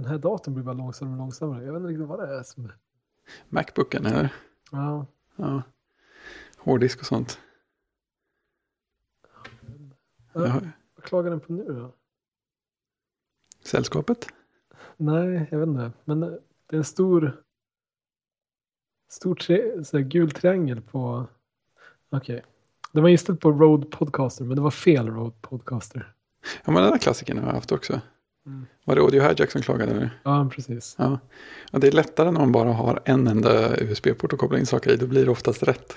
Den här datorn blir bara långsammare och långsammare. Jag vet inte riktigt vad det är som... Macbooken eller? Ja, Ja. Hårddisk och sånt. Ja. Ja. vad klagar den på nu då? Sällskapet? Nej, jag vet inte. Men det är en stor... Stor tre, så gul triangel på... Okej. Det var inställt på Road Podcaster, men det var fel Road Podcaster. Ja men den där klassikern har jag haft också. Mm. Var det Audio Hijack som klagade eller? Ja, precis. Ja. ja. Det är lättare när man bara har en enda USB-port att koppla in saker i. Då blir det oftast rätt.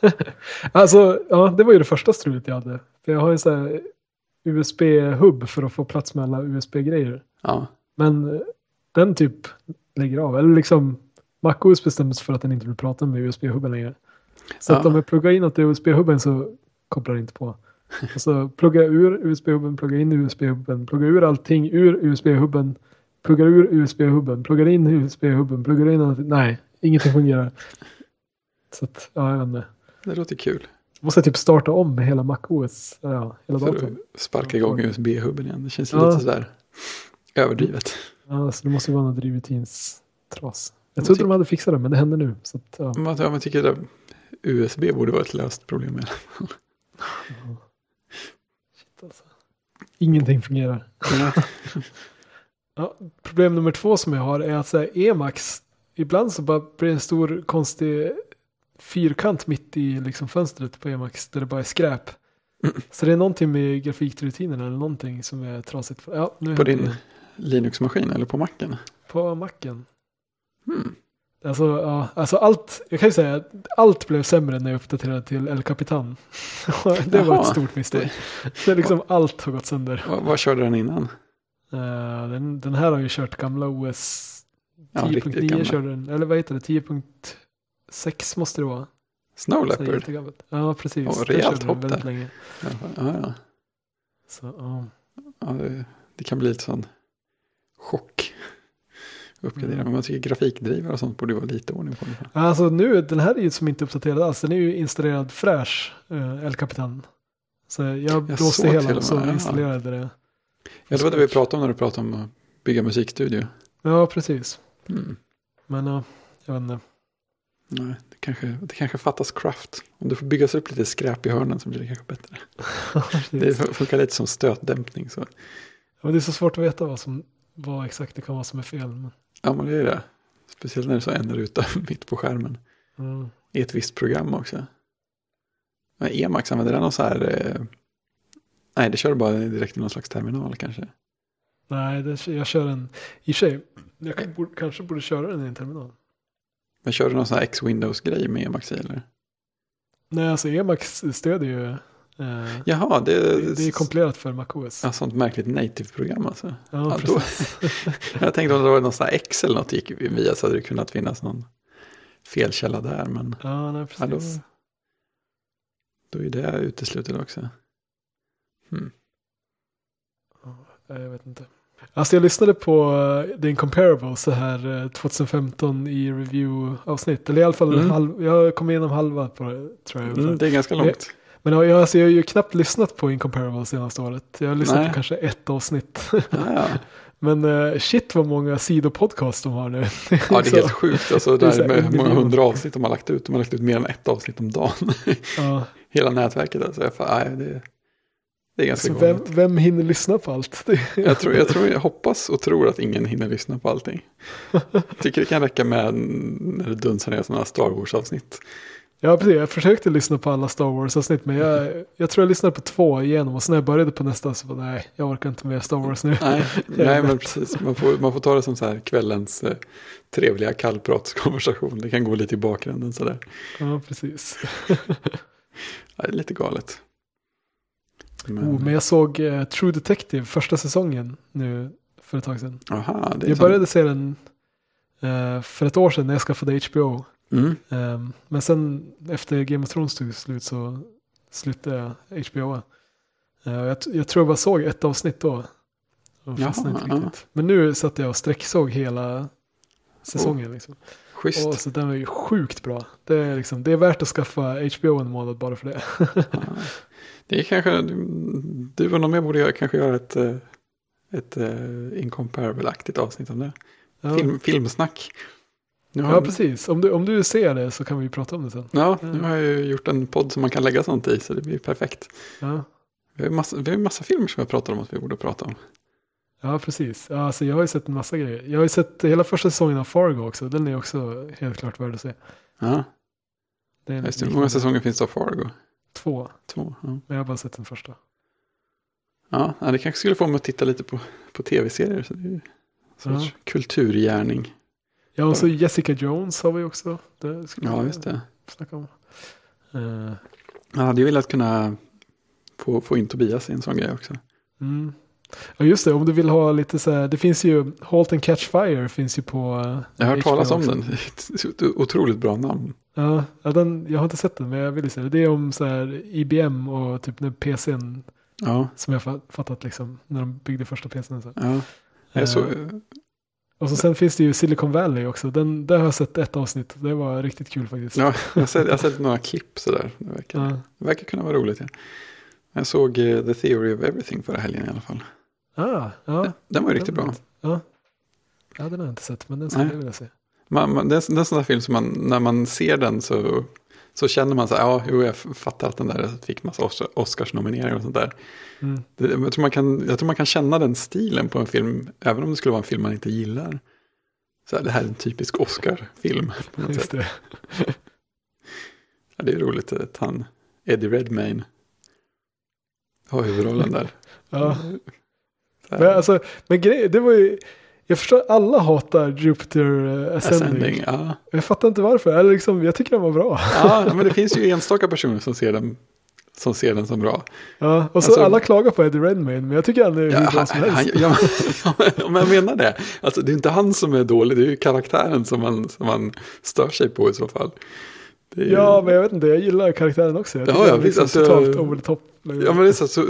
Alltså, ja, det var ju det första strulet jag hade. För jag har ju så här USB-hubb för att få plats med alla USB-grejer. Ja. Men eh, den typ lägger av. Eller liksom MacOS bestämmer sig för att den inte vill prata med USB-hubben längre. Så att Ja. om jag pluggar in något i USB-hubben så kopplar det inte på. Och så pluggar jag ur USB-hubben, pluggar in USB-hubben, pluggar ur allting ur USB-hubben, pluggar ur USB-hubben, pluggar in USB-hubben, pluggar in allting. Nej, ingenting fungerar. Så att, ja, jag vet inte. Det låter kul. Måste jag typ starta om hela MacOS, ja, hela För datorn. sparka igång USB-hubben igen. Det känns Ja. lite sådär överdrivet. Ja, så det måste vara något drivutins tras. Jag trodde de hade fixat det, men det händer nu. Så att, ja. Man, ja, man tycker att USB borde vara ett löst problem. Med. Shit, alltså. Ingenting fungerar. Ja, problem nummer två som jag har är att så här, Emax, ibland så bara blir det en stor konstig fyrkant mitt i liksom, fönstret på Emax där det bara är skräp. Mm. Så det är någonting med grafikrutinerna eller någonting som är trasigt. Ja, På din. Linux-maskin eller på Macen? På Macen. Hmm. Alltså, ja, alltså allt, jag kan ju säga att allt blev sämre när jag uppdaterade till El Capitan. det var Jaha. ett stort misstag. Det är liksom allt har gått sönder. Vad, vad körde den innan? Eh, den, den här har ju kört gamla OS Ja, riktigt 10.9 gamla. körde den. Eller vad heter det? 10.6 måste det vara. Snow Leopard? Ja, precis. Den rejält hopp väldigt där. länge. Ja, ja. Så, ja. ja det, det kan bli lite sån chock. Uppgradera. Mm. Men man tycker grafikdrivare och sånt borde vara lite ordning på. Det. Alltså nu, den här är ju som inte uppdaterad alls. Den är ju installerad fräsch, uh, El Capitan. Så jag Jag blåste hela och så med, ja. installerade det. Ja, det var det vi pratade om när du pratade om att bygga musikstudio. Ja, precis. Mm. Men ja, jag vet inte. Nej, det, kanske, det kanske fattas craft. Om du får byggas upp lite skräp i hörnen så blir det kanske bättre. Det funkar lite som stötdämpning. Så. Men det är så svårt att veta vad, som, vad exakt det kan vara som är fel. Men, Ja, men det är det. Speciellt när det är så en ruta mitt på skärmen. mm. I ett visst program också. Men Emax, använder den någon så här... Eh... Nej, det kör bara direkt i någon slags terminal kanske. Nej, det, jag kör en, i och för sig, jag kan, borde, kanske borde köra den i en terminal. Men kör du någon sån här X-Windows-grej med Emax i eller? Nej, alltså Emax stödjer ju, eh, Jaha, det, det, det är kompilerat för MacOS. ja, sånt märkligt native-program alltså. Ja, Ja, då- precis. Jag tänkte om det var någon sån här X eller något gick via så hade det kunnat finnas någon felkälla där. Men ja, nej, ja, då, precis. då är det uteslutet också. Hmm. Ja, jag vet inte. Alltså jag lyssnade på uh, The Incomparable så här eh, 2015 i review-avsnitt. Eller i alla fall Mm. halv, jag kom igenom halva på det tror jag. Mm, det är ganska långt. Men ja, jag, alltså, jag har ju knappt lyssnat på Incomparable senaste året. Jag har lyssnat Nej. på kanske ett avsnitt. Ja, ja. Men eh, shit vad många sidopodcast de har nu. ja, det är helt sjukt. Alltså, Det är med hur många hundra avsnitt de har lagt ut. De har lagt ut mer än ett avsnitt om dagen. ja. Hela nätverket. Alltså. Jag, fa- nej, det, det är ganska Så vem, vem hinner lyssna på allt? Jag, tror, jag, tror, jag hoppas och tror att ingen hinner lyssna på allting. Jag tycker det kan räcka med när det dunsar ner sådana Star Wars-avsnitt. Ja, precis. Jag försökte lyssna på alla Star Wars-avsnitt, men jag, jag tror jag lyssnade på två igenom. Och sen när jag började på nästa så bara, nej, jag orkar inte med Star Wars nu. Nej, nej men precis. Man får, man får ta det som så här kvällens eh, trevliga kallpratskonversation. Det kan gå lite i bakgrunden sådär. Ja, precis. Ja, det är lite galet. Men, Oh, men jag såg eh, True Detective första säsongen nu för ett tag sedan. aha, Jag började se den eh, för ett år sedan när jag skaffade HBO. Mm. Ehm, men sen efter Game of Thrones tog slut så slutade jag HBO. Eh, jag, jag tror jag bara såg ett avsnitt då. Och Jaha, fastnade inte ja. riktigt. Men nu satt jag och sträcksåg hela säsongen. Liksom. Schysst. Och så den var ju sjukt bra. Det är, liksom, det är värt att skaffa HBO en månad bara för det. Ja. Det är kanske, du och någon mer borde göra, kanske göra ett, eh, ett uh, incomparable-aktigt avsnitt om det. Ja, Film, filmsnack. Nu har, ja precis. Om du, om du ser det så kan vi prata om det sen. Ja, nu har jag ju gjort en podd som man kan lägga sånt i så det blir perfekt. Ja, Vi har ju massa, vi har ju massa filmer som jag pratar om att vi borde prata om. ja precis. Alltså, jag har ju sett en massa grejer. Jag har ju sett hela första säsongen av Fargo också. Den är också helt klart värd att se. Ja, just det. Hur många säsonger finns det av Fargo? Två. Två. Ja. Men jag har bara sett den första. Ja, det kanske skulle få mig att titta lite på, på tv-serier. Så det är en sorts Ja. kulturgärning. Ja, och så Jessica Jones har vi också. Det Ja, vi just det. Snacka om. Eh, Jag hade ju velat kunna få, få in Tobias i en sån grej också. mm. Ja, just det. Om du vill ha lite så här. Det finns ju Halt and Catch Fire finns ju på. eh, Jag har hört talas om den. Otroligt bra namn. Ja, ja den, jag har inte sett den men jag vill ju se det. Det är om så här IBM och typ när PCn Ja, som jag fa- fattat liksom. När de byggde första PCn. Så. ja. Jag så, Och så sen finns det ju Silicon Valley också. Den, där har jag sett ett avsnitt. Det var riktigt kul faktiskt. ja, jag, har sett, jag har sett några klipp sådär. Det verkar, Ja. det verkar kunna vara roligt. Ja. Jag såg eh, The Theory of Everything förra helgen i alla fall. Ah, ja. Den var ju riktigt Den- bra. Ja. ja, den har jag inte sett men den skulle jag vilja se. Man, man, det är en sån där film som man, när man ser den så, så känner man så här, ja, jo, jag fattar att den där fick massa Os- Oscars-nomineringar och sånt där. Mm. Jag, tror man kan, jag tror man kan känna den stilen på en film, även om det skulle vara en film man inte gillar. Så här, det här är en typisk Oscar-film. På något Just sätt. det. Ja, det är roligt att han, Eddie Redmayne, har huvudrollen där. Ja. Men, alltså, men grej, det var ju, jag förstår alla hatar Jupiter eh, Ascending. Ascending, ja. Jag fattar inte varför. Eller liksom, jag tycker den var bra. ja, men det finns ju enstaka personer som ser den, som ser den som bra. Ja, och så Alltså- alla klagar på Eddie Redmayne, men jag tycker han är hur Ja, bra han, som han, helst. ja, ja, men jag menar det. Alltså, det är inte han som är dålig, det är ju karaktären som man, som man stör sig på i så fall. Ju- Ja, men jag vet inte, jag gillar karaktären också. Jag Ja, ja, han är visst, liksom alltså- totalt over the top. ja, men det är så, så,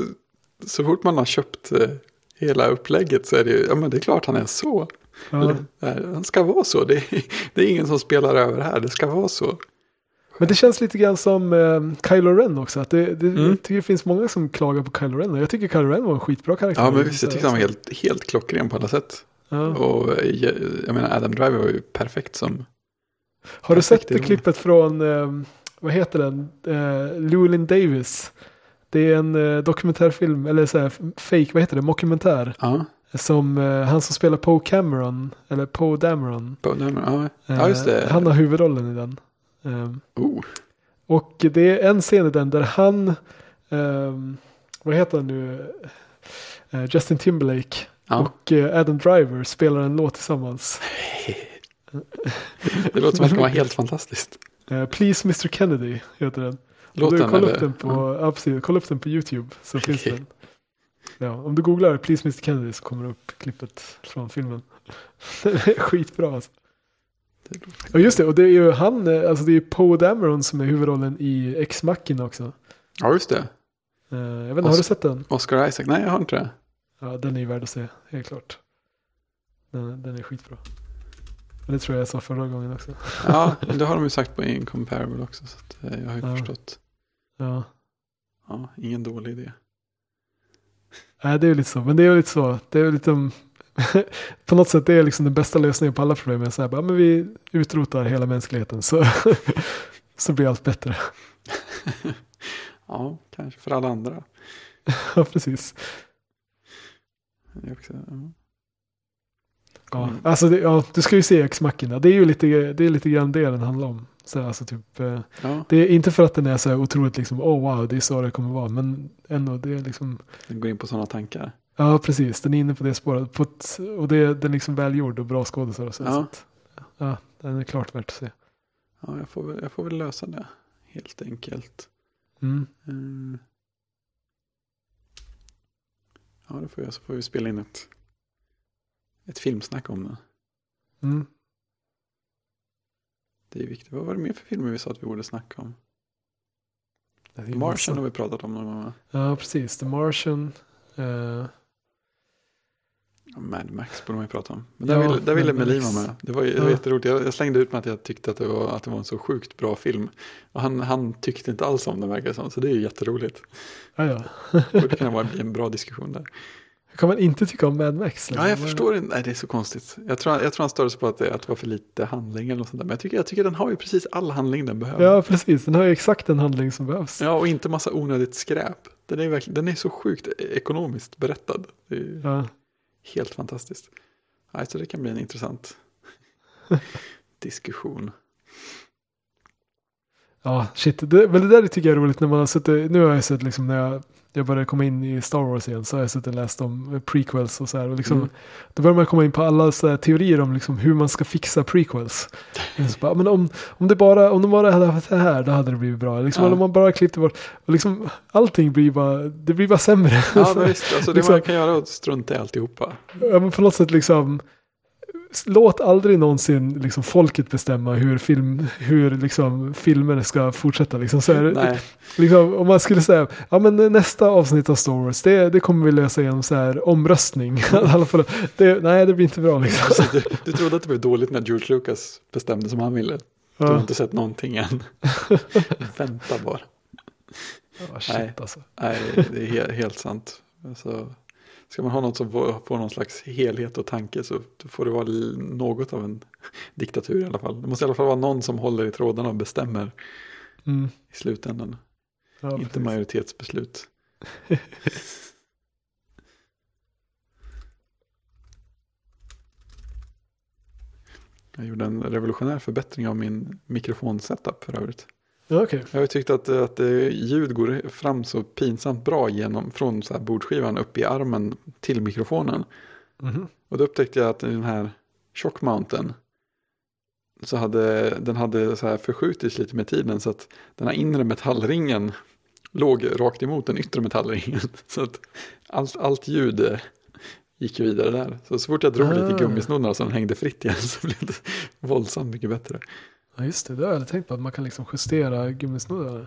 så fort man har köpt eh, hela upplägget så är det ju, ja men det är klart han är så. Ja. Han ska vara så, det är, det är ingen som spelar över här, det ska vara så. Men det känns lite grann som eh, Kylo Ren också. Att det, det, Mm. Jag tycker det finns många som klagar på Kylo Ren. Och jag tycker Kylo Ren var en skitbra karaktär. Ja, men visst, jag tyckte han var helt, helt klockren på alla sätt. Ja. Och eh, jag, jag menar, Adam Driver var ju perfekt som, Har du sett det klippet från, eh, vad heter den, eh, Llewellyn Davis? Det är en eh, dokumentärfilm, eller så här, fake, vad heter det, mockumentär. ja, Som eh, han som spelar Poe Cameron, eller Poe Dameron. på- nej, men, ja, eh, ja just det. Han har huvudrollen i den. Eh, Oh, och det är en scen i den där han, ehm, vad heter han nu, Eh, Justin Timberlake ja. och Adam Driver spelar en låt tillsammans. Det låter som att det kan vara helt fantastiskt. Please Mr Kennedy heter den. Du, kolla, eller? upp den på, ja. precis, kolla upp den på YouTube så finns den. Ja, om du googlar Please Mr Kennedy så kommer det upp klippet från filmen. Den är skitbra alltså. Och just det, och det är ju han, eh, alltså det är Poe Dameron som är huvudrollen i X-Machina också. Ja, just det. Eh, jag vet inte, har du sett den? Oscar Isaac, nej jag har inte det. Ja, den är ju värd att se, helt klart. Den, den är skitbra. Men det tror jag jag sa förra gången också. Ja, det har de ju sagt på Incomparable också. Så eh, jag har ju Ja. förstått. Ja. Ja, ingen dålig idé. Nej, det är ju lite så. Men det är ju lite så. Det är lite på något sätt det är liksom den bästa lösningen på alla problem. Så här, bara, men vi utrotar hela mänskligheten så, så blir allt bättre. Ja, kanske för alla andra. ja, precis. Det är också, ja. Ja, Mm. alltså det, ja, du ska ju se X-Machina. Det är ju lite, det är lite grann det den handlar om. Så alltså typ, eh, ja, det är inte för att den är så här otroligt liksom, oh wow, det är så det kommer vara. Men ändå, det är liksom, den går in på sådana tankar. ja precis, den är inne på det spåret. På ett, och det, den är liksom välgjord och bra skådisar och så. Ja. så att, ja, den är klart värt att se. Ja, jag får, väl, jag får väl lösa det. Helt enkelt. Mm. Mm. Ja, det får jag. Så får vi spela in ett, ett filmsnack om det. Mm. Det är viktigt. Vad var det mer för filmer vi sa att vi borde snacka om? Ju Martian massa. har vi pratat om någon gång? Ja, precis. The Martian. Ja, Mad Max borde man ju prata om. Men Ja, där ville, där ville Melin vara med. Det var, det var Ja. jätteroligt. Jag, jag slängde ut med att jag tyckte att det, var, att det var en så sjukt bra film. Och han, han tyckte inte alls om den verkar som. Så det är ju jätteroligt. ja, ja. Det kunna vara en bra diskussion där. Kan man inte tycka om Mad Max? Ja, jag förstår inte. Nej, det är så konstigt. Jag tror, jag tror han störde sig på att det, att det var för lite handling eller något sånt där. Men jag tycker, jag tycker den har ju precis all handling den behöver. Ja, precis. Den har ju exakt den handling som behövs. Ja, och inte massa onödigt skräp. Den är, verkligen, den är så sjukt ekonomiskt berättad. Det är Ja. helt fantastiskt. Nej, så det kan bli en intressant diskussion. Ja, shit. Det, men det där tycker jag är roligt när man har suttit. Nu har jag sett liksom när jag, jag började komma in i Star Wars igen. Så har jag suttit och läst om eh, prequels och så här. Och liksom, Mm. Då börjar man komma in på alla så teorier om liksom hur man ska fixa prequels. Bara, men om, om, det bara, om de bara hade haft det här, då hade det blivit bra. Liksom, Ja. Om man bara klippte bort. Och liksom, allting blir bara, det blir bara sämre. Ja, visst. Alltså, det Liksom- man kan göra är att strunta i alltihopa. Ja, men på något sätt liksom. Låt aldrig någonsin liksom folket bestämma hur, film, hur liksom filmer ska fortsätta. Liksom. Så här, liksom, om man skulle säga, ja men nästa avsnitt av Star Wars, det, det kommer vi lösa genom så här omröstning. Det, nej, det blir inte bra liksom. alltså, du, du trodde att det blev dåligt när George Lucas bestämde som han ville. Du har inte sett någonting än. Vänta bara. ja, shit nej. alltså. Nej, det är he- helt sant. Alltså, ska man ha något som får någon slags helhet och tanke så får det vara något av en diktatur i alla fall. Det måste i alla fall vara någon som håller i trådarna och bestämmer Mm. i slutändan. Ja, Inte precis. majoritetsbeslut. Jag gjorde en revolutionär förbättring av min mikrofonsetup för övrigt. Okej. Jag har tyckt att, att eh, ljud går fram så pinsamt bra genom, från så här bordskivan upp i armen till mikrofonen. Mhm. Och då upptäckte jag att i den här tjockmounten så hade den hade så här förskjutits lite med tiden så att den här inre metallringen låg rakt emot den yttre metallringen. Så att allt, allt ljud eh, gick ju vidare där. Så, så fort jag drog lite Ah. gummisnoddar så den hängde fritt igen så blev det våldsamt mycket bättre. Ja, just det. Det har jag aldrig tänkt på, att man kan liksom justera gummisnoddarna.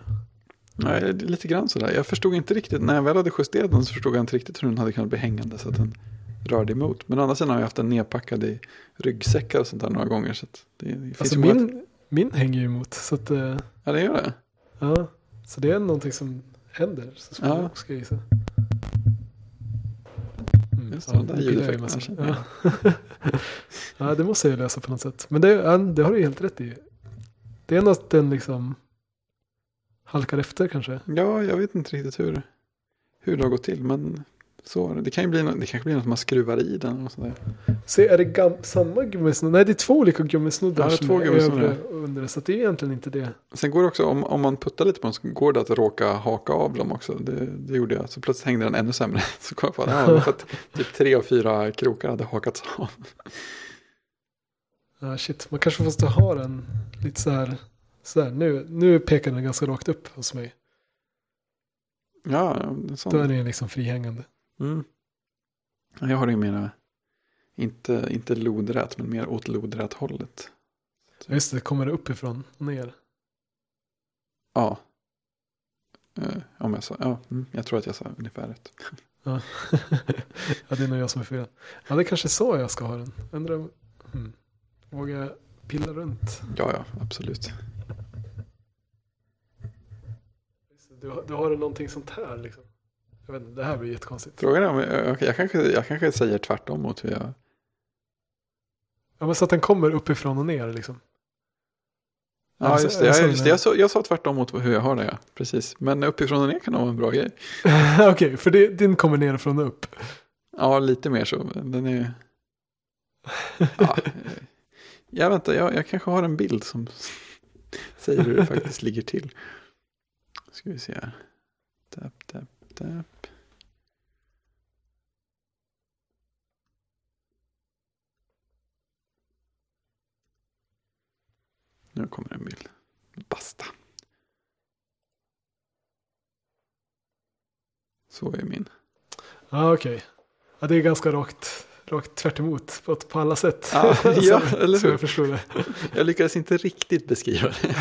Nej, det är lite grann sådär. Jag förstod inte riktigt, när jag väl hade justerat den så förstod jag inte riktigt hur den hade kunnat bli hängande så att den rörde emot. Men å andra sidan har jag haft den nedpackad i ryggsäckar och sånt där några gånger. Så att det, det Alltså ju många- min, min hänger ju emot. Så att, eh, Ja, det gör det. ja. Så det är någonting som händer. Så ska Ja. jag jag gissa. Mm, Just ja, det, där ljudeffekterna massa. känner Ja. ja, det måste jag ju lösa på något sätt. Men det, det har du helt rätt i. Det är ändå att den liksom halkar efter kanske. Ja, jag vet inte riktigt hur, hur det har gått till. Men så, det kan ju bli, det kanske blir något man skruvar i den. Och sådär. Se, är det gam- samma gummisnodd? Nej, det är två olika gummisnoddar Ja, det är som två är och under. Så det är egentligen inte det. Sen går det också, om, om man puttar lite på den så går det att råka haka av dem också. Det, det gjorde jag. Så plötsligt hängde den ännu sämre. Så kom jag på att ja, för att typ tre av fyra krokar hade hakats av. Ja, shit. Man kanske måste ha den lite så här. Så här. Nu, nu pekar den ganska rakt upp hos mig. Ja, en Då är den liksom frihängande. Mm. Ja, Jag har det ju mera, inte, inte lodrät, men mer åt lodrät hållet. Ja, Just det, kommer det uppifrån och ner. Ja. Eh, om jag sa, ja, mm, jag tror att jag sa ungefär rätt. Ja. ja, det är nog jag som är fel. Ja, det är kanske är så jag ska ha den. Undrar om... Jag pilla runt? Ja, ja, absolut. Du, har- du har någonting sånt här liksom. Jag vet inte, det här blir jättekonstigt. Frågan är om, jag, okej, jag, kanske, jag kanske säger tvärtom mot hur jag... Ja, men så att den kommer uppifrån och ner liksom. Ja, Alltså, just det. jag det just det jag, sa, jag sa tvärtom mot hur jag har det, ja. Precis. Men uppifrån och ner kan vara en bra grej. Okej, för det, din kommer nerifrån och upp. Ja, lite mer så. Den är... Ja, eh, jag väntar, jag, jag kanske har en bild som säger hur det faktiskt ligger till. Ska vi se här. Tap, tap, tap. Nu kommer en bild. Basta. Så är min. Ja, okej. Ja, det är ganska rakt, rakt tvärt emot på, på alla sätt. Ja, ja, Så- eller hur? jag förstår det. Jag lyckades inte riktigt beskriva det.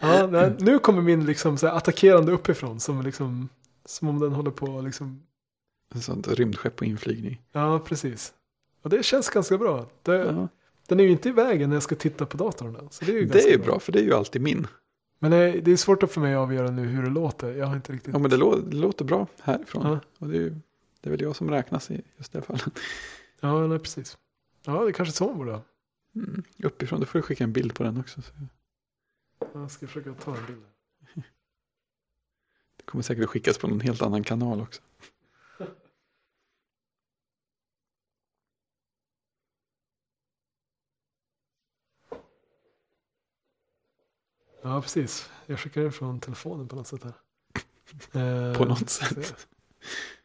Ja, nej, nu kommer min liksom så här attackerande uppifrån. Som, liksom, som om den håller på liksom. Ett sånt rymdskepp på inflygning. Ja, precis. Och det känns ganska bra. Det, Ja. Den är ju inte i vägen när jag ska titta på datorn. Så det är ju Det är ju bra, för det är ju alltid min. Men det är, det är svårt för mig att avgöra nu hur det låter. Jag har inte riktigt. Ja, men det, lå det låter bra härifrån. Ja. Och det är ju Det är väl jag som räknas i just det fallet. Ja, nej, precis. Ja, det är kanske så man borde. Mm. Uppifrån, då får du skicka en bild på den också. Så Jag ska försöka ta en bild. det kommer säkert att skickas på någon helt annan kanal också. Ja, precis. Jag skickar det från telefonen på något sätt här. Eh, På något ska se. sätt.